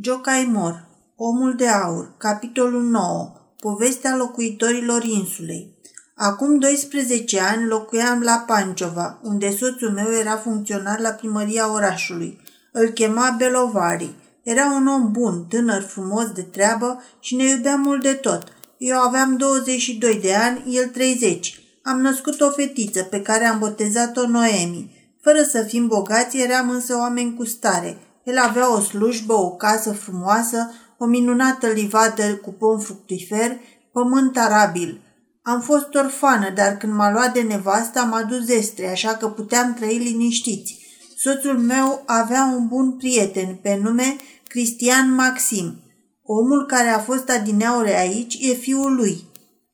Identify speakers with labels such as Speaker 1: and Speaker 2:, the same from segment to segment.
Speaker 1: Jocaimor, Omul de Aur, capitolul 9, Povestea locuitorilor insulei. Acum 12 ani locuiam la Panciova, unde soțul meu era funcționar la primăria orașului. Îl chema Belovari. Era un om bun, tânăr, frumos, de treabă și ne iubea mult de tot. Eu aveam 22 de ani, el 30. Am născut o fetiță pe care am botezat-o Noemi. Fără să fim bogați, eram însă oameni cu stare – el avea o slujbă, o casă frumoasă, o minunată livadă cu pom fructifer, pământ arabil. Am fost orfană, dar când m-a luat de nevastă am adus zestre, așa că puteam trăi liniștiți. Soțul meu avea un bun prieten pe nume Cristian Maxim. Omul care a fost adineaure aici e fiul lui.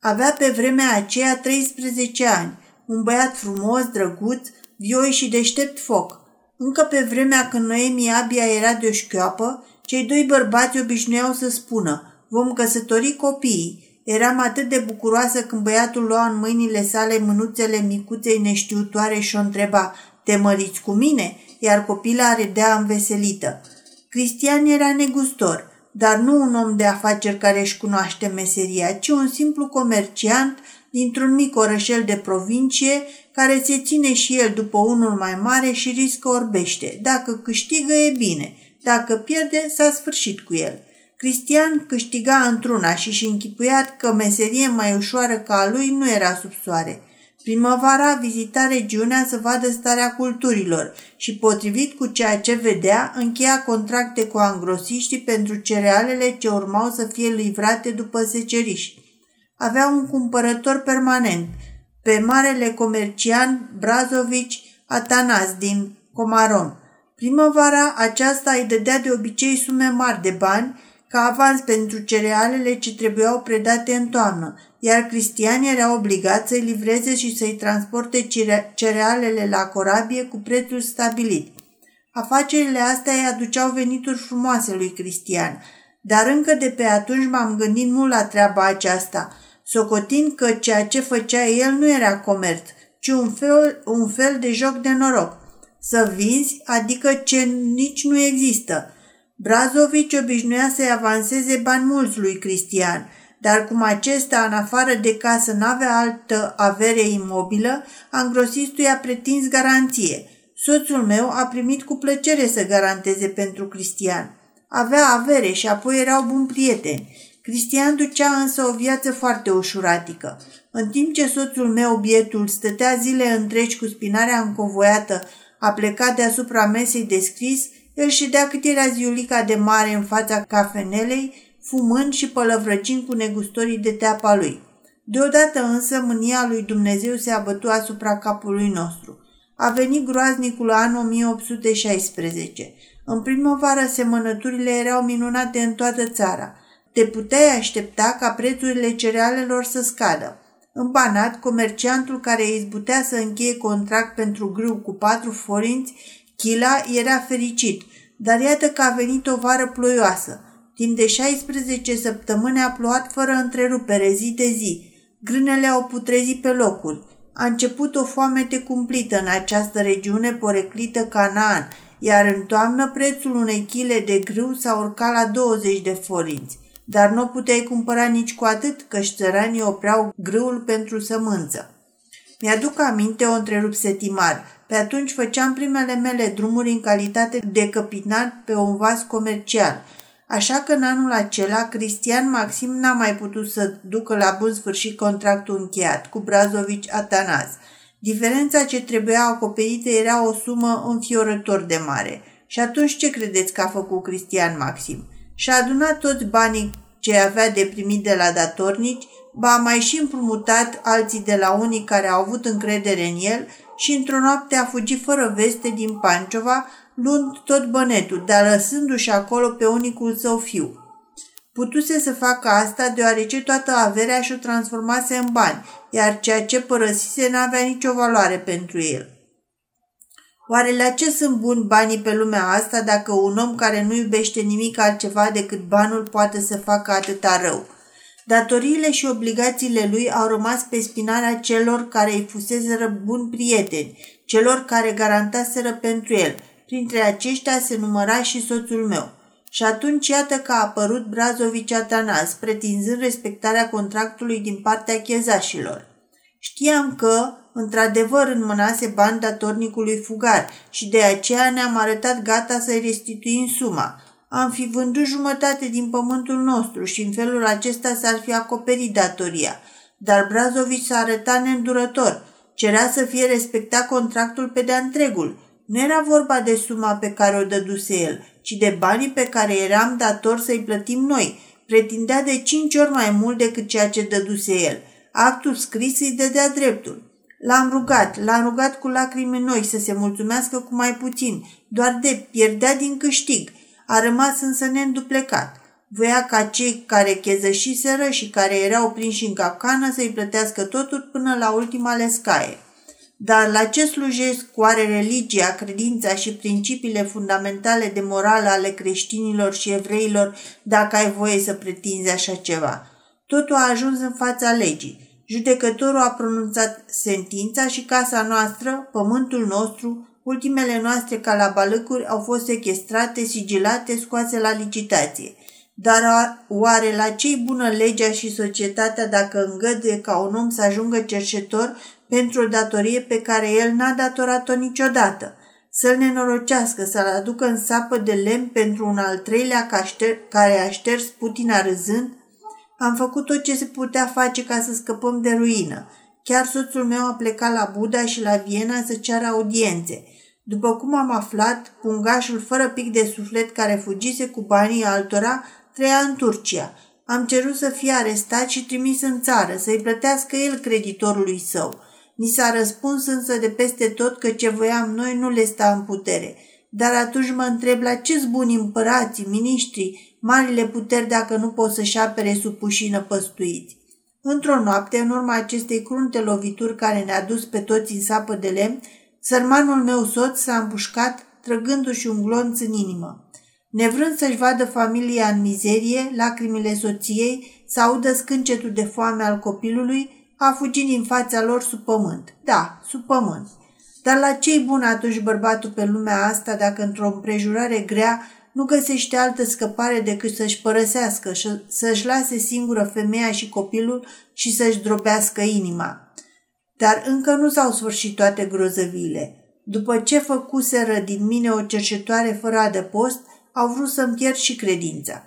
Speaker 1: Avea pe vremea aceea 13 ani, un băiat frumos, drăguț, vioi și deștept foc. Încă pe vremea când Noemi abia era de o șchioapă, cei doi bărbați obișnuiau să spună, vom căsători copiii. Eram atât de bucuroasă când băiatul lua în mâinile sale mânuțele micuței neștiutoare și o întreba, te măriți cu mine? Iar copila redea înveselită. Cristian era negustor, dar nu un om de afaceri care își cunoaște meseria, ci un simplu comerciant dintr-un mic orășel de provincie care se ține și el după unul mai mare și riscă orbește. Dacă câștigă e bine, dacă pierde s-a sfârșit cu el. Cristian câștiga într-una și și închipuiat că meserie mai ușoară ca a lui nu era sub soare. Primăvara vizita regiunea să vadă starea culturilor și, potrivit cu ceea ce vedea, încheia contracte cu angrosiștii pentru cerealele ce urmau să fie livrate după seceriș. Avea un cumpărător permanent – pe marele comerciant Brazovici Atanas din Comaron. Primăvara aceasta îi dădea de obicei sume mari de bani ca avans pentru cerealele ce trebuiau predate în toamnă, iar cristianii erau obligați să-i livreze și să-i transporte cerealele la corabie cu prețul stabilit. Afacerile astea îi aduceau venituri frumoase lui Cristian, dar încă de pe atunci m-am gândit mult la treaba aceasta – socotind că ceea ce făcea el nu era comerț, ci un fel, un fel de joc de noroc. Să vinzi, adică ce nici nu există. Brazovici obișnuia să-i avanseze bani mulți lui Cristian, dar cum acesta, în afară de casă, n-avea altă avere imobilă, angrosistul i-a pretins garanție. Soțul meu a primit cu plăcere să garanteze pentru Cristian. Avea avere și apoi erau buni prieteni. Cristian ducea însă o viață foarte ușuratică. În timp ce soțul meu, bietul, stătea zile întregi cu spinarea încovoiată, a plecat deasupra mesei de scris, el ședea cât era ziulica de mare în fața cafenelei, fumând și pălăvrăcind cu negustorii de teapa lui. Deodată însă mânia lui Dumnezeu se abătu asupra capului nostru. A venit groaznicul an 1816. În primăvară semănăturile erau minunate în toată țara – te puteai aștepta ca prețurile cerealelor să scadă. În Banat, comerciantul care izbutea să încheie contract pentru grâu cu patru forinți, Chila era fericit, dar iată că a venit o vară ploioasă. Timp de 16 săptămâni a plouat fără întrerupere, zi de zi. Grânele au putrezit pe locuri. A început o foamete cumplită în această regiune poreclită Canaan, iar în toamnă prețul unei chile de grâu s-a urcat la 20 de forinți dar nu o puteai cumpăra nici cu atât, căci țăranii opreau grâul pentru sămânță. Mi-aduc aminte, o întrerup setimar. Pe atunci făceam primele mele drumuri în calitate de capitan pe un vas comercial. Așa că în anul acela, Cristian Maxim n-a mai putut să ducă la bun sfârșit contractul încheiat cu Brazovici Atanas. Diferența ce trebuia acoperită era o sumă înfiorător de mare. Și atunci ce credeți că a făcut Cristian Maxim? și-a adunat toți banii ce avea de primit de la datornici, ba mai și împrumutat alții de la unii care au avut încredere în el și într-o noapte a fugit fără veste din Panciova, luând tot bănetul, dar lăsându-și acolo pe unicul său fiu. Putuse să facă asta deoarece toată averea și-o transformase în bani, iar ceea ce părăsise n-avea nicio valoare pentru el. Oare la ce sunt buni banii pe lumea asta dacă un om care nu iubește nimic altceva decât banul poate să facă atâta rău? Datoriile și obligațiile lui au rămas pe spinarea celor care îi fuseseră buni prieteni, celor care garantaseră pentru el. Printre aceștia se număra și soțul meu. Și atunci iată că a apărut Brazovici Atanas, pretinzând respectarea contractului din partea chezașilor. Știam că, într-adevăr, înmânase bani datornicului fugar și de aceea ne-am arătat gata să-i restituim suma. Am fi vândut jumătate din pământul nostru și în felul acesta s-ar fi acoperit datoria. Dar Brazovici s-a arătat neîndurător. Cerea să fie respectat contractul pe de întregul. Nu era vorba de suma pe care o dăduse el, ci de banii pe care eram dator să-i plătim noi. Pretindea de cinci ori mai mult decât ceea ce dăduse el. Actul scris îi dădea dreptul. L-am rugat, l-am rugat cu lacrimi noi să se mulțumească cu mai puțin, doar de pierdea din câștig. A rămas însă neînduplecat. Voia ca cei care chezășiseră și care erau prinși în capcană să-i plătească totul până la ultima lescaie. Dar la ce slujesc oare religia, credința și principiile fundamentale de morală ale creștinilor și evreilor dacă ai voie să pretinzi așa ceva? Totul a ajuns în fața legii. Judecătorul a pronunțat sentința și casa noastră, pământul nostru, ultimele noastre calabalăcuri au fost sequestrate, sigilate, scoase la licitație. Dar oare la ce bună legea și societatea dacă îngăduie ca un om să ajungă cerșetor pentru o datorie pe care el n-a datorat-o niciodată? Să-l nenorocească, să-l aducă în sapă de lemn pentru un al treilea care a șters Putina râzând? Am făcut tot ce se putea face ca să scăpăm de ruină. Chiar soțul meu a plecat la Buda și la Viena să ceară audiențe. După cum am aflat, pungașul fără pic de suflet care fugise cu banii altora trăia în Turcia. Am cerut să fie arestat și trimis în țară, să-i plătească el creditorului său. Ni s-a răspuns însă de peste tot că ce voiam noi nu le sta în putere. Dar atunci mă întreb la ce buni împărații, miniștrii, marile puteri dacă nu pot să-și apere supușii năpăstuiți. Într-o noapte, în urma acestei crunte lovituri care ne-a dus pe toți în sapă de lemn, sărmanul meu soț s-a împușcat, trăgându-și un glonț în inimă. Nevrând să-și vadă familia în mizerie, lacrimile soției, să audă scâncetul de foame al copilului, a fugit din fața lor sub pământ. Da, sub pământ. Dar la ce-i bun atunci bărbatul pe lumea asta dacă într-o împrejurare grea nu găsește altă scăpare decât să-și părăsească, să-și lase singură femeia și copilul și să-și drobească inima. Dar încă nu s-au sfârșit toate grozăvile. După ce făcuseră din mine o cercetoare fără adăpost, au vrut să-mi pierd și credința.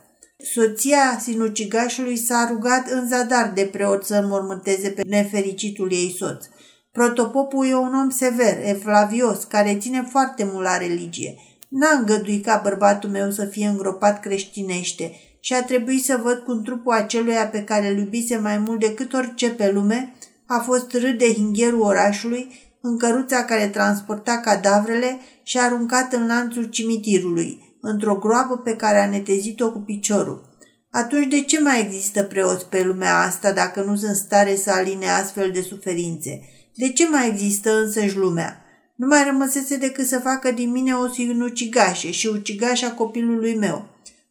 Speaker 1: Soția sinucigașului s-a rugat în zadar de preot să înmormânteze pe nefericitul ei soț. Protopopul e un om sever, evlavios, care ține foarte mult la religie. N-a îngăduit ca bărbatul meu să fie îngropat creștinește și a trebuit să văd cum trupul aceluia pe care îl iubise mai mult decât orice pe lume a fost râd de hingherul orașului în căruța care transporta cadavrele și aruncat în lanțul cimitirului, într-o groapă pe care a netezit-o cu piciorul. Atunci de ce mai există preoți pe lumea asta dacă nu sunt stare să aline astfel de suferințe? De ce mai există însăși lumea? Nu mai rămăsese decât să facă din mine o sinucigașe și ucigașa copilului meu.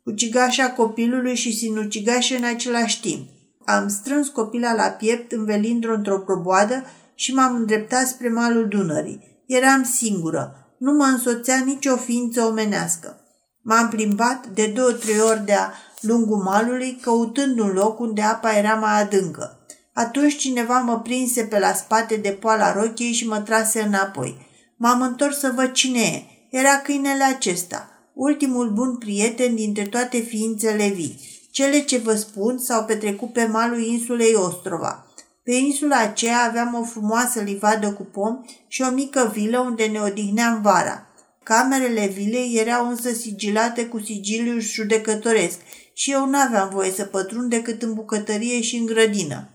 Speaker 1: Ucigașa copilului și sinucigașe în același timp. Am strâns copila la piept, învelind-o într-o proboadă și m-am îndreptat spre malul Dunării. Eram singură. Nu mă însoțea nicio ființă omenească. M-am plimbat de două-trei ori de-a lungul malului, căutând un loc unde apa era mai adâncă. Atunci cineva mă prinse pe la spate de poala rochiei și mă trase înapoi. M-am întors să văd cine e. Era câinele acesta, ultimul bun prieten dintre toate ființele vii. Cele ce vă spun s-au petrecut pe malul insulei Ostrova. Pe insula aceea aveam o frumoasă livadă cu pomi și o mică vilă unde ne odihneam vara. Camerele vilei erau însă sigilate cu sigiliu judecătoresc și eu n-aveam voie să pătrund decât în bucătărie și în grădină.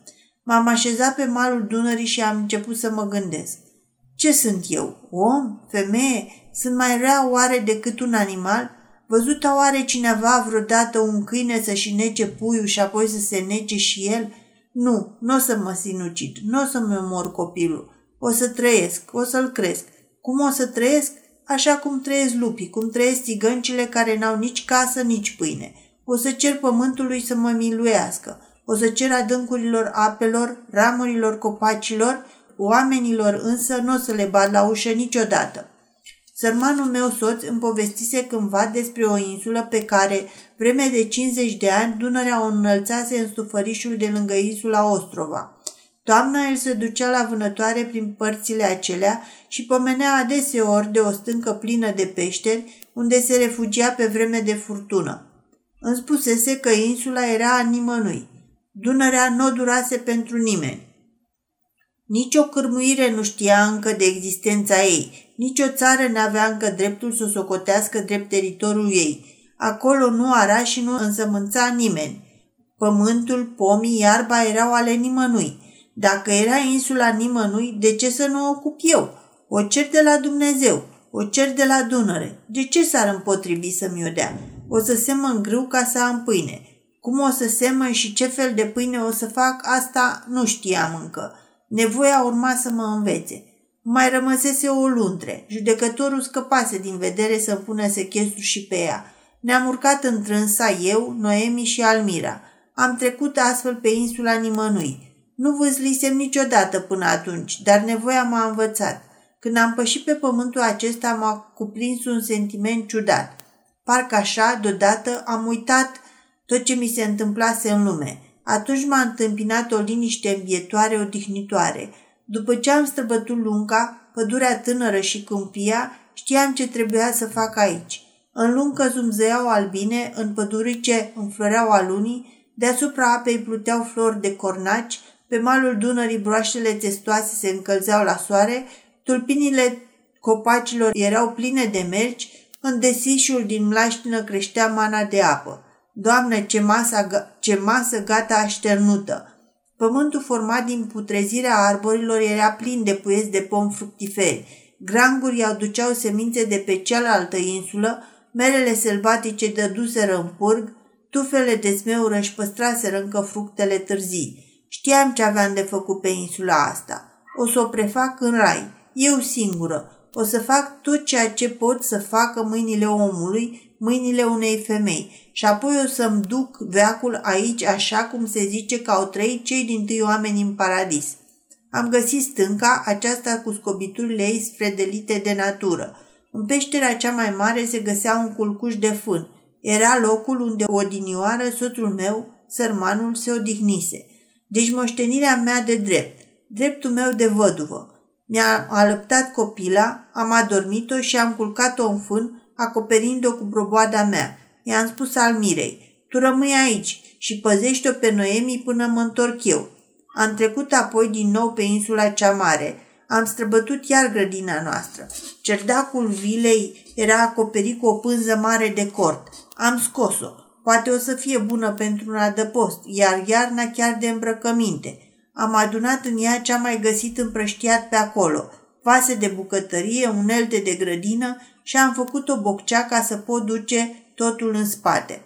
Speaker 1: M-am așezat pe malul Dunării și am început să mă gândesc. Ce sunt eu? Om? Femeie? Sunt mai rea oare decât un animal? Văzuta oare cineva vreodată un câine să-și nece puiul și apoi să se nece și el? Nu, nu o să mă sinucid, nu o să-mi omor copilul. O să trăiesc, o să-l cresc. Cum o să trăiesc? așa cum trăiesc lupii, cum trăiesc țigăncile care n-au nici casă, nici pâine. O să cer pământului să mă miluiască. O să cer adâncurilor apelor, ramurilor copacilor, oamenilor însă nu o să le bat la ușă niciodată. Sărmanul meu soț îmi povestise cândva despre o insulă pe care, vreme de 50 de ani, Dunărea o înălțase în stufărișul de lângă insula Ostrova. Toamna el se ducea la vânătoare prin părțile acelea și pomenea adeseori de o stâncă plină de peșteri, unde se refugia pe vreme de furtună. Îmi spusese că insula era a nimănui. Dunărea nu durase pentru nimeni. Nici o cârmuire nu știa încă de existența ei, nici o țară n-avea încă dreptul să o socotească drept teritoriul ei. Acolo nu ara și nu însămânța nimeni. Pământul, pomii, iarba erau ale nimănui. Dacă era insula nimănui, de ce să nu o ocup eu? O cer de la Dumnezeu, o cer de la Dunăre. De ce s-ar împotrivi să-mi o dea? O să semăn grâu ca să am pâine. Cum o să semăn și ce fel de pâine o să fac, asta nu știam încă. Nevoia urma să mă învețe. Mai rămăsese o luntre. Judecătorul scăpase din vedere să-mi pună sechestru și pe ea. Ne-am urcat în trânsa eu, Noemi și Almira. Am trecut astfel pe insula nimănui. Nu văzlisem niciodată până atunci, dar nevoia m-a învățat. Când am pășit pe pământul acesta, m-a cuprins un sentiment ciudat. Parcă așa, deodată, am uitat tot ce mi se întâmplase în lume. Atunci m-a întâmpinat o liniște învietoare, odihnitoare. După ce am străbătut lunga, pădurea tânără și câmpia, știam ce trebuia să fac aici. În lungă zumzeau albine, în pădurice înfloreau alunii, deasupra apei pluteau flori de cornaci, pe malul Dunării broaștele testoase se încălzeau la soare, tulpinile copacilor erau pline de merci, în desișul din mlaștină creștea mana de apă. Doamne, ce masă, ce masă gata așternută! Pământul format din putrezirea arborilor era plin de puieți de pom fructiferi. Granguri aduceau semințe de pe cealaltă insulă, merele sălbatice dăduseră în purg, tufele de smeură își păstraseră încă fructele târzii. Știam ce aveam de făcut pe insula asta. O să o prefac în rai, eu singură. O să fac tot ceea ce pot să facă mâinile omului, mâinile unei femei și apoi o să-mi duc veacul aici așa cum se zice că au trăit cei din tâi oameni în paradis. Am găsit stânca, aceasta cu scobiturile ei sfredelite de natură. În peștera cea mai mare se găsea un culcuș de fân. Era locul unde odinioară soțul meu, sărmanul, se odihnise. Deci moștenirea mea de drept, dreptul meu de văduvă. Mi-a alăptat copila, am adormit-o și am culcat-o în fân, acoperind-o cu broboada mea. I-am spus Almirei, tu rămâi aici și păzește-o pe Noemi până mă întorc eu. Am trecut apoi din nou pe insula cea mare. Am străbătut iar grădina noastră. Cerdacul vilei era acoperit cu o pânză mare de cort. Am scos-o. Poate o să fie bună pentru un adăpost, iar iarna chiar de îmbrăcăminte. Am adunat în ea ce-am mai găsit împrăștiat pe acolo, vase de bucătărie, unelte de grădină și am făcut o boccea ca să pot duce totul în spate.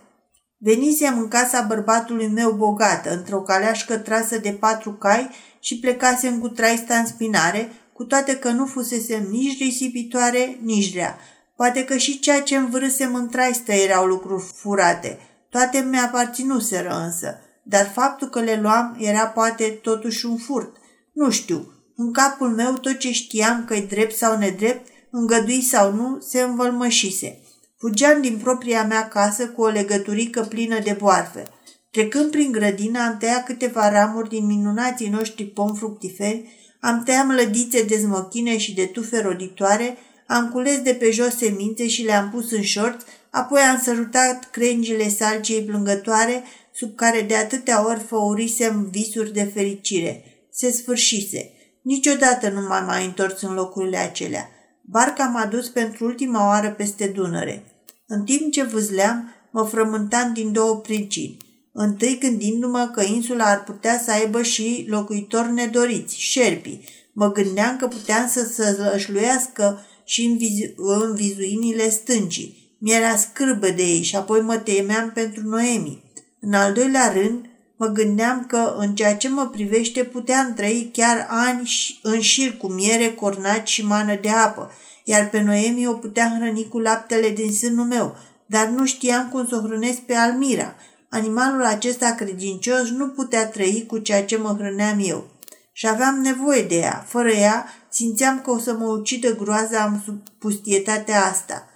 Speaker 1: Venisem în casa bărbatului meu bogată, într-o caleașcă trasă de patru cai și plecasem cu traista în spinare, cu toate că nu fusesem nici risipitoare, nici rea. Poate că și ceea ce învârâsem în traistă erau lucruri furate. Toate mi-aparținuseră însă, dar faptul că le luam era poate totuși un furt. Nu știu, în capul meu tot ce știam că e drept sau nedrept, îngădui sau nu, se învălmășise. Fugeam din propria mea casă cu o legăturică plină de boarfe. Trecând prin grădină, am tăiat câteva ramuri din minunații noștri pom fructiferi, am tăiat mlădițe de zmochine și de tufe roditoare, am cules de pe jos semințe și le-am pus în șorți, apoi am sărutat crengile salciei plângătoare, sub care de atâtea ori făurisem visuri de fericire. Se sfârșise. Niciodată nu m-am mai întors în locurile acelea. Barca m-a dus pentru ultima oară peste Dunăre. În timp ce vâzleam, mă frământam din două pricini. Întâi gândindu-mă că insula ar putea să aibă și locuitori nedoriți, șerpii. Mă gândeam că puteam să se lășluiască și în, vizu- în vizuinile stâncii. Mi-era scârbă de ei și apoi mă temeam pentru Noemi. În al doilea rând, mă gândeam că în ceea ce mă privește puteam trăi chiar ani în șir cu miere, cornaci și mană de apă, iar pe Noemi o puteam hrăni cu laptele din sânul meu, dar nu știam cum să o hrănesc pe Almira. Animalul acesta credincios nu putea trăi cu ceea ce mă hrăneam eu. Și aveam nevoie de ea. Fără ea simțeam că o să mă ucidă groaza în pustietatea asta.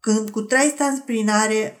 Speaker 1: Când cu trai sprinare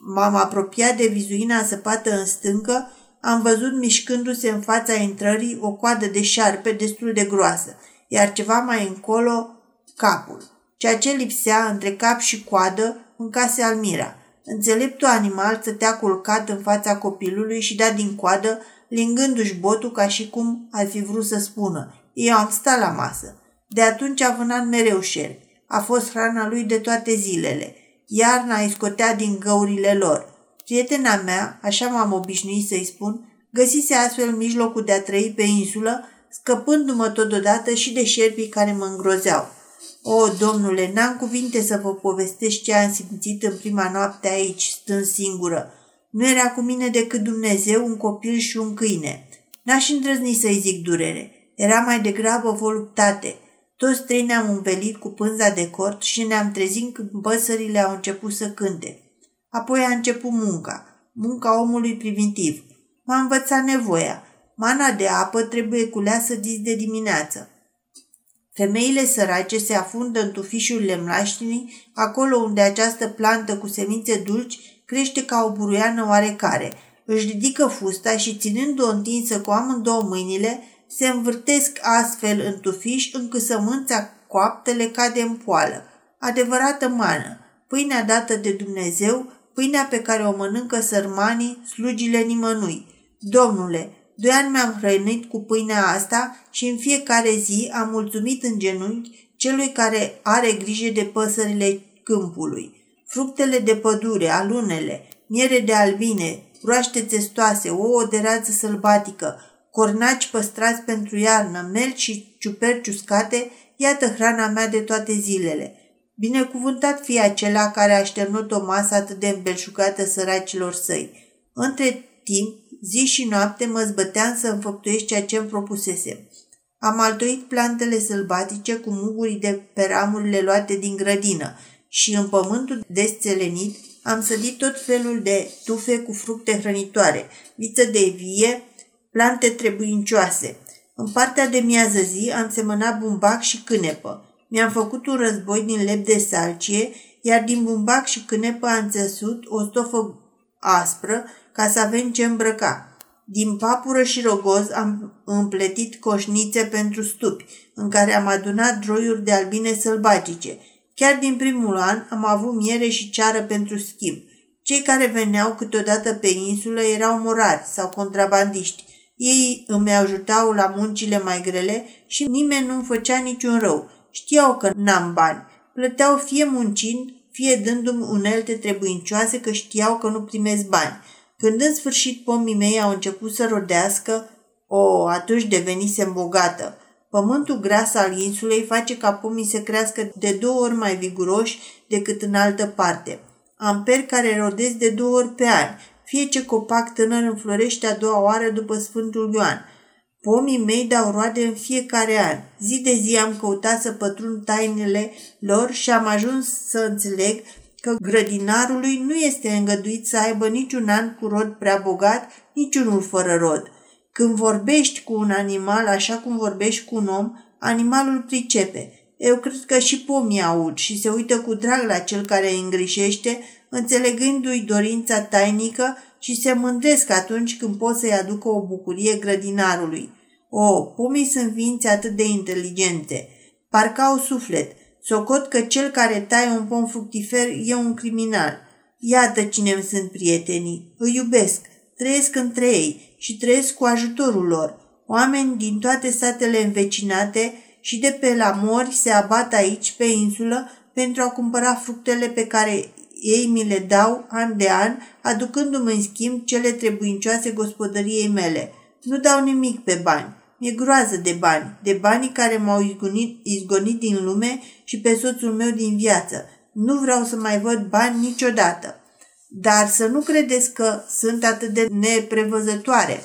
Speaker 1: m-am apropiat de vizuina săpată în stâncă, am văzut mișcându-se în fața intrării o coadă de șarpe destul de groasă, iar ceva mai încolo capul. Ceea ce lipsea între cap și coadă în case Almira. Înțeleptul animal stătea culcat în fața copilului și da din coadă, lingându-și botul ca și cum ar fi vrut să spună. Eu am stat la masă. De atunci a vânat mereu șerpi. A fost hrana lui de toate zilele. Iarna îi scotea din găurile lor. Prietena mea, așa m-am obișnuit să-i spun, găsise astfel mijlocul de a trăi pe insulă, scăpându-mă totodată și de șerpii care mă îngrozeau. O, domnule, n-am cuvinte să vă povestesc ce am simțit în prima noapte aici, stând singură. Nu era cu mine decât Dumnezeu, un copil și un câine. N-aș îndrăzni să-i zic durere. Era mai degrabă voluptate. Toți trei ne-am învelit cu pânza de cort și ne-am trezit când păsările au început să cânte. Apoi a început munca, munca omului primitiv. M-a învățat nevoia. Mana de apă trebuie culeasă dis de dimineață. Femeile sărace se afundă în tufișurile mlaștinii, acolo unde această plantă cu semințe dulci crește ca o buruiană oarecare. Își ridică fusta și, ținând-o întinsă cu amândouă mâinile, se învârtesc astfel în tufiș încât sămânța coaptă le cade în poală. Adevărată mană, pâinea dată de Dumnezeu, pâinea pe care o mănâncă sărmanii, slugile nimănui. Domnule, doi ani mi-am hrănit cu pâinea asta și în fiecare zi am mulțumit în genunchi celui care are grijă de păsările câmpului. Fructele de pădure, alunele, miere de albine, broaște testoase, ouă de rață sălbatică, cornaci păstrați pentru iarnă, melci și ciuperci uscate, iată hrana mea de toate zilele. Binecuvântat fie acela care a așternut o masă atât de îmbelșugată săracilor săi. Între timp, zi și noapte mă zbăteam să înfăptuiesc ceea ce îmi propusesem. Am altoit plantele sălbatice cu mugurii de pe ramurile luate din grădină și în pământul desțelenit am sădit tot felul de tufe cu fructe hrănitoare, viță de vie, plante trebuincioase. În partea de miază zi am semănat bumbac și cânepă. Mi-am făcut un război din lep de salcie, iar din bumbac și cânepă am țesut o stofă aspră ca să avem ce îmbrăca. Din papură și rogoz am împletit coșnițe pentru stupi, în care am adunat droiuri de albine sălbatice. Chiar din primul an am avut miere și ceară pentru schimb. Cei care veneau câteodată pe insulă erau morari sau contrabandiști. Ei îmi ajutau la muncile mai grele și nimeni nu-mi făcea niciun rău. Știau că n-am bani. Plăteau fie muncind, fie dându-mi unelte trebuincioase că știau că nu primesc bani. Când în sfârșit pomii mei au început să rodească, o, atunci devenisem bogată. Pământul gras al insulei face ca pomii să crească de două ori mai viguroși decât în altă parte. Am peri care rodesc de două ori pe an, fie ce copac tânăr înflorește a doua oară după Sfântul Ioan. Pomii mei dau roade în fiecare an. Zi de zi am căutat să pătrund tainele lor și am ajuns să înțeleg că grădinarului nu este îngăduit să aibă niciun an cu rod prea bogat, niciunul fără rod. Când vorbești cu un animal așa cum vorbești cu un om, animalul pricepe. Eu cred că și pomii aud și se uită cu drag la cel care îi îngrișește, înțelegându-i dorința tainică și se mândresc atunci când pot să-i aducă o bucurie grădinarului. O, pomii sunt ființe atât de inteligente. Parcă au suflet. Socot că cel care taie un pom fructifer e un criminal. Iată cine îmi sunt prietenii. Îi iubesc. Trăiesc între ei și trăiesc cu ajutorul lor. Oameni din toate statele învecinate și de pe la mori se abat aici, pe insulă, pentru a cumpăra fructele pe care ei mi le dau an de an, aducându-mi în schimb cele trebuincioase gospodăriei mele. Nu dau nimic pe bani. Mi-e groază de bani, de banii care m-au izgonit, izgonit din lume și pe soțul meu din viață. Nu vreau să mai văd bani niciodată. Dar să nu credeți că sunt atât de neprevăzătoare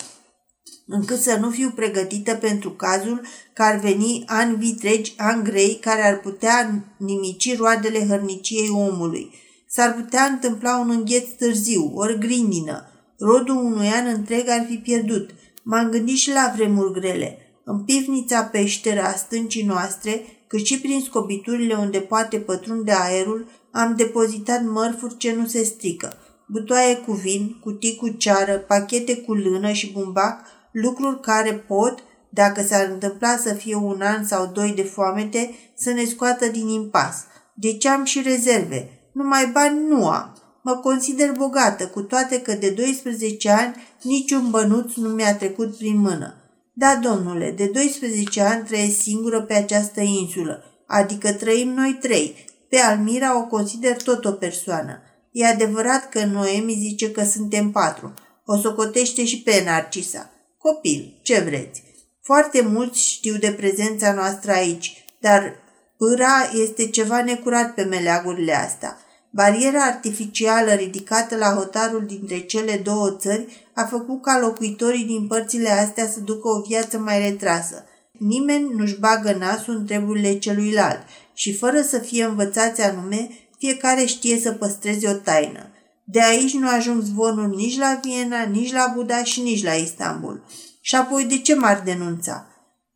Speaker 1: încât să nu fiu pregătită pentru cazul că ar veni ani vitregi, ani grei, care ar putea nimici roadele hărniciei omului. S-ar putea întâmpla un îngheț târziu, ori grindină. Rodul unui an întreg ar fi pierdut. M-am gândit și la vremuri grele. în pivnița peșteră a stâncii noastre, cât și prin scobiturile unde poate pătrunde aerul, am depozitat mărfuri ce nu se strică, butoaie cu vin, cutii cu ceară, pachete cu lână și bumbac, lucruri care pot, dacă s-ar întâmpla să fie un an sau doi de foamete, să ne scoată din impas. Deci am și rezerve. Numai bani nu am. Mă consider bogată, cu toate că de 12 ani niciun bănuț nu mi-a trecut prin mână. Da, domnule, de 12 ani trăiesc singură pe această insulă, adică trăim noi trei. Pe Almira o consider tot o persoană. E adevărat că Noemi zice că suntem patru. O socotește și pe Narcisa. Copil, ce vreți? Foarte mulți știu de prezența noastră aici, dar pâra este ceva necurat pe meleagurile astea. Bariera artificială ridicată la hotarul dintre cele două țări a făcut ca locuitorii din părțile astea să ducă o viață mai retrasă. Nimeni nu-și bagă nasul în treburile celuilalt și fără să fie învățați anume, fiecare știe să păstreze o taină. De aici nu ajung zvonul nici la Viena, nici la Buda și nici la Istanbul. Și apoi de ce m-ar denunța?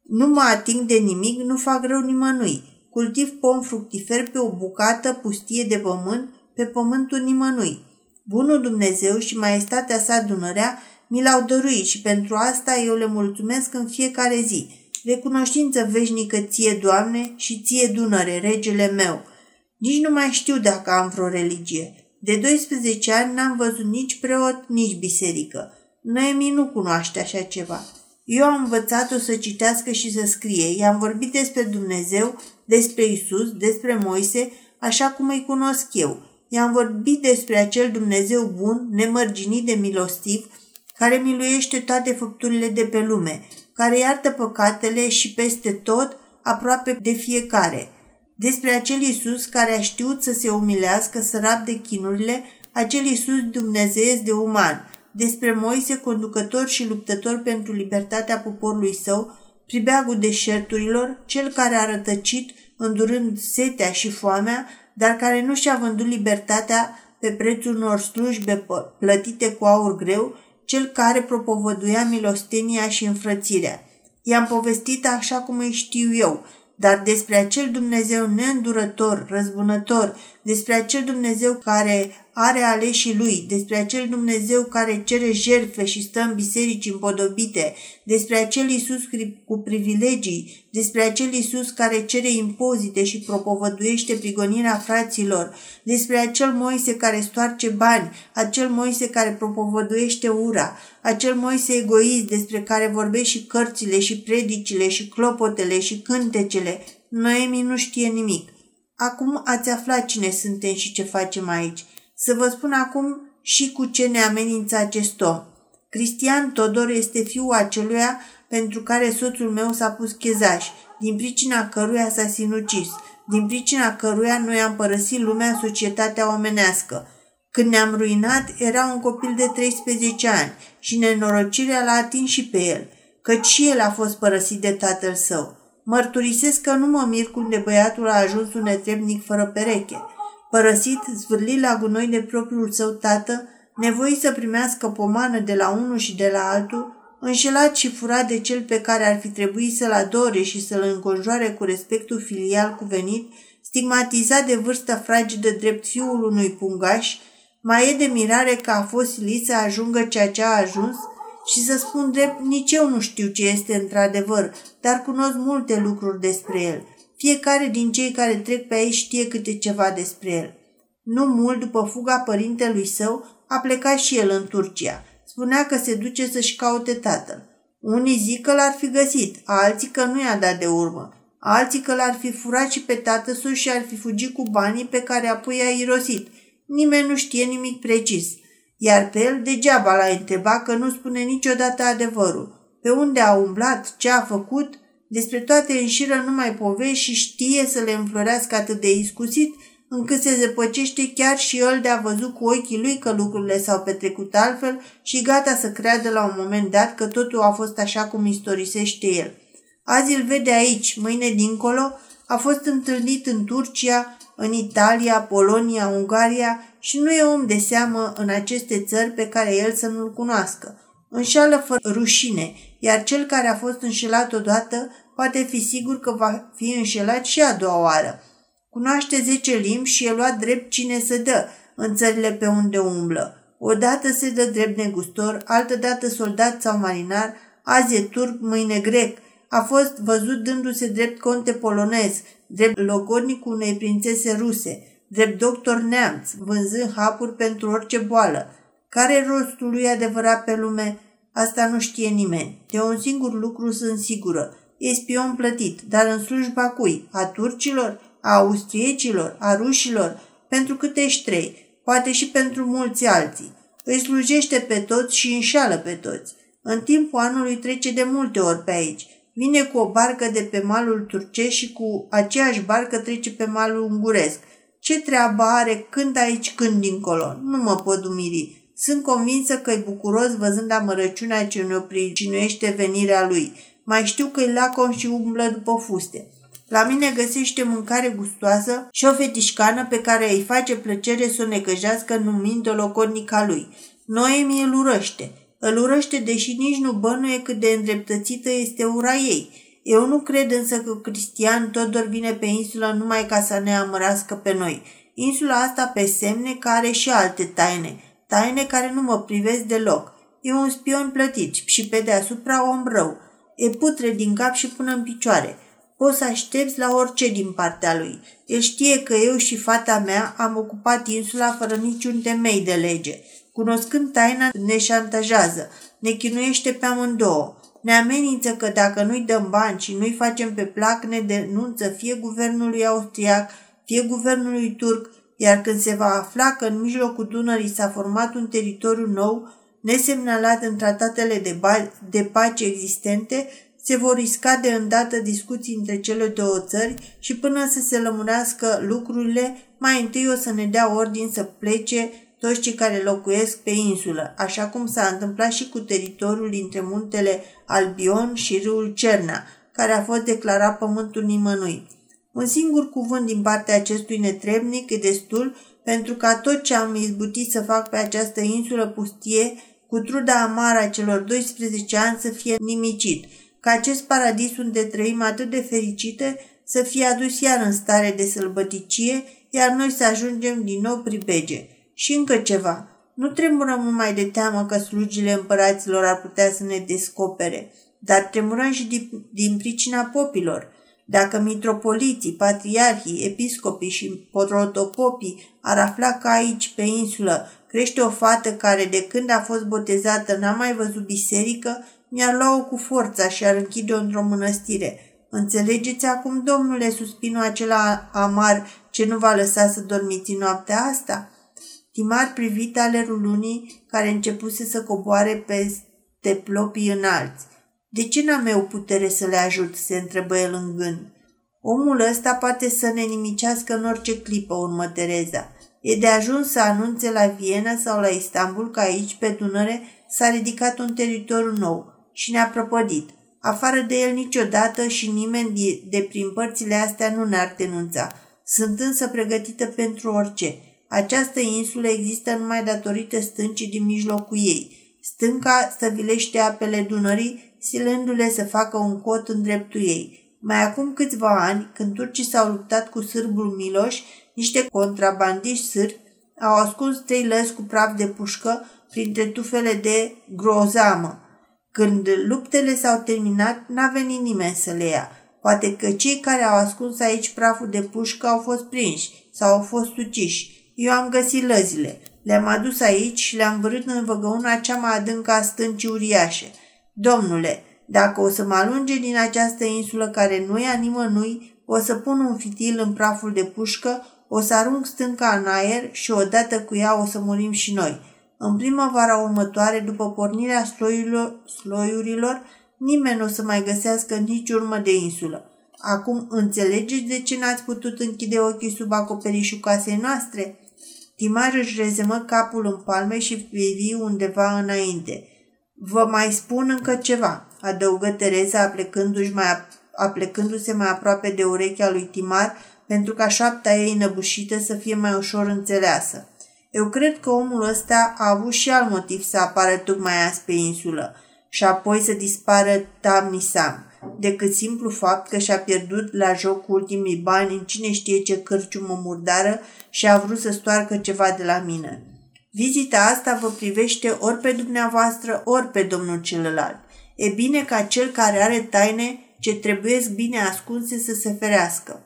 Speaker 1: Nu mă ating de nimic, nu fac rău nimănui. Cultiv pom fructifer pe o bucată pustie de pământ, pe pământul nimănui. Bunul Dumnezeu și maestatea sa Dunărea mi l-au dăruit și pentru asta eu le mulțumesc în fiecare zi. Recunoștință veșnică ție, Doamne, și ție, Dunăre, regele meu. Nici nu mai știu dacă am vreo religie. De 12 ani n-am văzut nici preot, nici biserică. Noemi nu cunoaște așa ceva. Eu am învățat-o să citească și să scrie. I-am vorbit despre Dumnezeu, despre Isus, despre Moise, așa cum îi cunosc eu. I-am vorbit despre acel Dumnezeu bun, nemărginit de milostiv, care miluiește toate făpturile de pe lume, care iartă păcatele și peste tot, aproape de fiecare. Despre acel Isus care a știut să se umilească, să rabde chinurile, acel Isus dumnezeiesc de uman, despre Moise, conducător și luptător pentru libertatea poporului său, pribeagul deșerturilor, cel care a rătăcit, îndurând setea și foamea, dar care nu și-a vândut libertatea pe prețul unor slujbe plătite cu aur greu, cel care propovăduia milostenia și înfrățirea. I-am povestit așa cum îi știu eu, dar despre acel Dumnezeu neîndurător, răzbunător, despre acel Dumnezeu care are aleșii lui, despre acel Dumnezeu care cere jertfe și stă în biserici împodobite, despre acel Isus cu privilegii, despre acel Isus care cere impozite și propovăduiește prigonirea fraților, despre acel Moise care stoarce bani, acel Moise care propovăduiește ura, acel Moise egoist despre care vorbește și cărțile și predicile și clopotele și cântecele. Noemi nu știe nimic. Acum ați aflat cine suntem și ce facem aici. Să vă spun acum și cu ce ne amenință acest om. Cristian Todor este fiul aceluia pentru care soțul meu s-a pus chezaș, din pricina căruia s-a sinucis, din pricina căruia noi am părăsit lumea, societatea omenească. Când ne-am ruinat, era un copil de 13 ani și nenorocirea l-a atins și pe el, căci și el a fost părăsit de tatăl său. Mărturisesc că nu mă mir cum de băiatul a ajuns un netrebnic fără pereche. Părăsit, zvârlit la gunoi de propriul său tată, nevoit să primească pomană de la unul și de la altul, înșelat și furat de cel pe care ar fi trebuit să-l adore și să-l înconjoare cu respectul filial cuvenit, stigmatizat de vârstă fragedă drept fiul unui pungaș, mai e de mirare că a fost silit să ajungă ceea ce a ajuns și să spun drept, nici eu nu știu ce este într-adevăr, dar cunosc multe lucruri despre el. Fiecare din cei care trec pe aici știe câte ceva despre el. Nu mult după fuga părintelui său, a plecat și el în Turcia. Spunea că se duce să-și caute tatăl. Unii zic că l-ar fi găsit, alții că nu i-a dat de urmă, alții că l-ar fi furat și pe tată său și ar fi fugit cu banii pe care apoi i-a irosit. Nimeni nu știe nimic precis. Iar pe el degeaba l-a întrebat că nu spune niciodată adevărul. Pe unde a umblat, ce a făcut, despre toate înșiră numai povești și știe să le înflorească atât de iscusit, încât se zăpăcește chiar și el de a văzut cu ochii lui că lucrurile s-au petrecut altfel și gata să creadă la un moment dat că totul a fost așa cum istorisește el. Azi îl vede aici, mâine dincolo, a fost întâlnit în Turcia, în Italia, Polonia, Ungaria și nu e om de seamă în aceste țări pe care el să nu-l cunoască. Înșală fără rușine, iar cel care a fost înșelat odată poate fi sigur că va fi înșelat și a doua oară. Cunoaște zece limbi și e luat drept cine se dă în țările pe unde umblă. Odată se dă drept negustor, altădată soldat sau marinar, azi e turc, mâine grec. A fost văzut dându-se drept conte polonez, drept logodnicul unei prințese ruse, drept doctor neamț, vânzând hapuri pentru orice boală. Care rostul lui adevărat pe lume? Asta nu știe nimeni. De un singur lucru sunt sigură. E spion plătit, dar în slujba cui? A turcilor? A austriecilor? A rușilor? Pentru câte trei? Poate și pentru mulți alții. Îi slujește pe toți și înșală pe toți. În timpul anului trece de multe ori pe aici. Vine cu o barcă de pe malul turcesc și cu aceeași barcă trece pe malul unguresc. Ce treabă are când aici, când dincolo? Nu mă pot umiri. Sunt convinsă că e bucuros văzând amărăciunea ce ne opricinuiește venirea lui. Mai știu că e lacom și umblă după fuste. La mine găsește mâncare gustoasă și o fetișcană pe care îi face plăcere să o necăjească numind-o locornica lui. Noemi îl urăște. Îl urăște deși nici nu bănuie cât de îndreptățită este ura ei. Eu nu cred însă că Cristian Todor vine pe insulă numai ca să ne amărască pe noi. Insula asta pe semne care și alte taine, taine care nu mă privesc deloc. E un spion plătit și pe deasupra om rău. E putre din cap și până în picioare. Poți să aștepți la orice din partea lui. El știe că eu și fata mea am ocupat insula fără niciun temei de lege. Cunoscând taina, ne șantajează, ne chinuiește pe amândouă. Ne amenință că dacă nu-i dăm bani și nu-i facem pe plac, ne denunță fie guvernului austriac, fie guvernului turc, iar când se va afla că în mijlocul Dunării s-a format un teritoriu nou, nesemnalat în tratatele de, ba- de pace existente, se vor risca de îndată discuții între cele două țări și până să se lămurească lucrurile, mai întâi o să ne dea ordin să plece toți cei care locuiesc pe insulă, așa cum s-a întâmplat și cu teritoriul dintre muntele Albion și râul Cerna, care a fost declarat pământul nimănui. Un singur cuvânt din partea acestui netrebnic e destul pentru ca tot ce am izbutit să fac pe această insulă pustie, cu truda amară a celor 12 ani să fie nimicit, ca acest paradis unde trăim atât de fericite să fie adus iar în stare de sălbăticie, iar noi să ajungem din nou pribege. Și încă ceva. Nu tremurăm numai de teamă că slugile împăraților ar putea să ne descopere, dar tremurăm și din, din pricina popilor. Dacă mitropoliții, patriarhii, episcopii și protopopii ar afla că aici, pe insulă, crește o fată care de când a fost botezată n-a mai văzut biserică, mi-ar lua-o cu forța și ar închide-o într-o mănăstire. Înțelegeți acum, domnule, suspinul acela amar ce nu va lăsa să dormiți noaptea asta?" Timar privi talerul lunii care începuse să coboare peste plopii înalți. De ce n-am eu putere să le ajut?" se întrebă el în gând. Omul ăsta poate să ne nimicească în orice clipă, urmă Tereza. E de ajuns să anunțe la Viena sau la Istanbul că aici, pe Dunăre, s-a ridicat un teritoriu nou și ne-a prăpădit. Afară de el niciodată și nimeni de, de prin părțile astea nu ne-ar denunța. Sunt însă pregătită pentru orice. Această insulă există numai datorită stâncii din mijlocul ei. Stânca stăvilește apele Dunării, silându-le să facă un cot în dreptul ei. Mai acum câțiva ani, când turcii s-au luptat cu sârbul Miloș, niște contrabandiști sârbi au ascuns trei lăzi cu praf de pușcă printre tufele de grozamă. Când luptele s-au terminat, n-a venit nimeni să le ia. Poate că cei care au ascuns aici praful de pușcă au fost prinși sau au fost uciși. Eu am găsit lăzile. Le-am adus aici și le-am vărât în văgăuna cea mai adâncă a stâncii uriașe. Domnule, dacă o să mă alunge din această insulă care nu e a nimănui, o să pun un fitil în praful de pușcă, o să arunc stânca în aer și odată cu ea o să murim și noi. În primăvara următoare, după pornirea sloiurilor, sloiurilor, nimeni nu o să mai găsească nici urmă de insulă. Acum înțelegeți de ce n-ați putut închide ochii sub acoperișul casei noastre? Timar își rezemă capul în palme și privi undeva înainte. Vă mai spun încă ceva, adăugă Tereza aplecându-și mai, aplecându-se mai aproape de urechea lui Timar pentru ca șapta ei năbușită să fie mai ușor înțeleasă. Eu cred că omul ăsta a avut și alt motiv să apară tocmai azi pe insulă și apoi să dispară Tamnisam, decât simplu fapt că și-a pierdut la joc ultimii bani în cine știe ce cârciumă murdară și a vrut să stoarcă ceva de la mine. Vizita asta vă privește ori pe dumneavoastră, ori pe domnul celălalt. E bine ca cel care are taine ce trebuie bine ascunse să se ferească.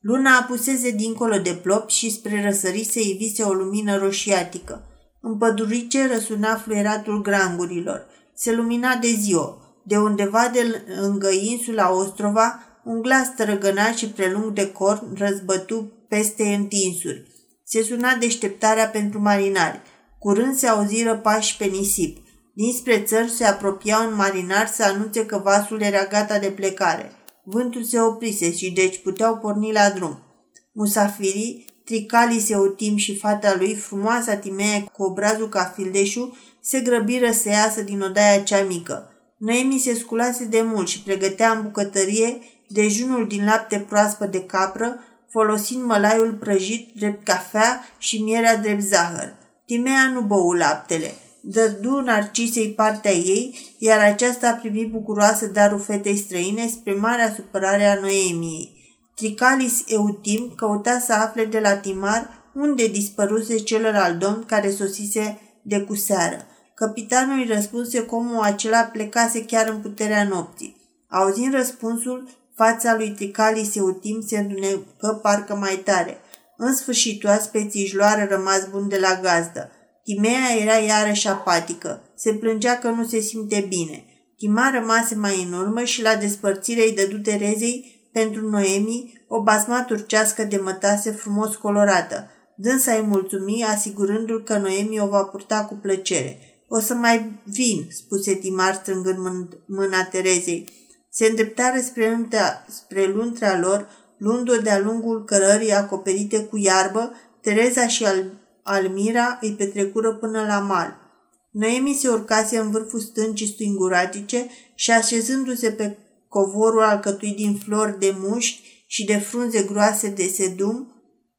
Speaker 1: Luna apuseze dincolo de plop și spre răsărit se ivise o lumină roșiatică. În pădurice răsuna fluieratul grangurilor. Se lumina de ziua. De undeva de lângă insula Ostrova, un glas tărăgănat și prelung de corn răzbătu peste întinsuri. Se suna deșteptarea pentru marinari. Curând se auziră pași pe nisip. Dinspre țări se apropia un marinar să anunțe că vasul era gata de plecare. Vântul se oprise și deci puteau porni la drum. Musafirii, Tricali Seutim și fata lui, frumoasa Timea cu obrazul ca fildeșu, se grăbiră să iasă din odaia cea mică. Noemi se sculase de mult și pregătea în bucătărie dejunul din lapte proaspăt de capră, folosind mălaiul prăjit drept cafea și mierea drept zahăr. Timea nu bău laptele. Dădu Narcisei partea ei, iar aceasta a primit bucuroasă darul fetei străine spre marea supărare a Noemiei. Tricalis Eutim căuta să afle de la Timar unde dispăruse celălalt domn care sosise de cu seară. Capitanul îi răspunse că omul acela plecase chiar în puterea nopții. Auzind răspunsul, fața lui Tricalis Eutim se îndunecă parcă mai tare. În sfârșit, oaspeții își luară rămas bun de la gazdă. Timea era iarăși apatică. Se plângea că nu se simte bine. Tima rămase mai în urmă și la despărțire îi dădu Terezei pentru Noemi o basma turcească de mătase frumos colorată. Dânsa îi mulțumi, asigurându-l că Noemi o va purta cu plăcere. O să mai vin, spuse Timar strângând mâna Terezei. Se îndreptară spre, luntea, spre luntrea lor, luând-o de-a lungul cărării acoperite cu iarbă, Tereza și al Almira îi petrecură până la mal. Noemi se urcase în vârful stâncii stinguratice și așezându-se pe covorul alcătuit din flori de mușchi și de frunze groase de sedum,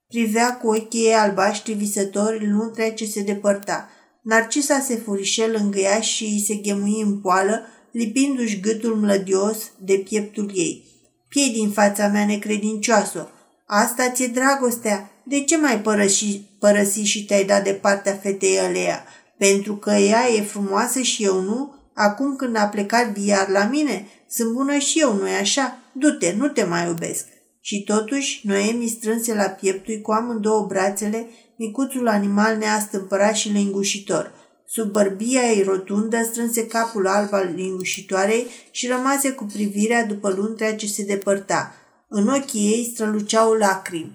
Speaker 1: privea cu ochii ei albaștri visători luntrea ce se depărta. Narcisa se furișe lângă ea și îi se ghemui în poală, lipindu-și gâtul mlădios de pieptul ei. Piei din fața mea necredincioasă! Asta ți-e dragostea! De ce mai părăsi, părăsi și te-ai dat de partea fetei alea? Pentru că ea e frumoasă și eu nu? Acum când a plecat biar la mine, sunt bună și eu, nu-i așa? Du-te, nu te mai iubesc. Și totuși, Noemi strânse la pieptui cu amândouă brațele micuțul animal neastâmpărat și lingușitor. Sub bărbia ei rotundă strânse capul alb al lingușitoarei și rămase cu privirea după luntrea ce se depărta. În ochii ei străluceau lacrimi.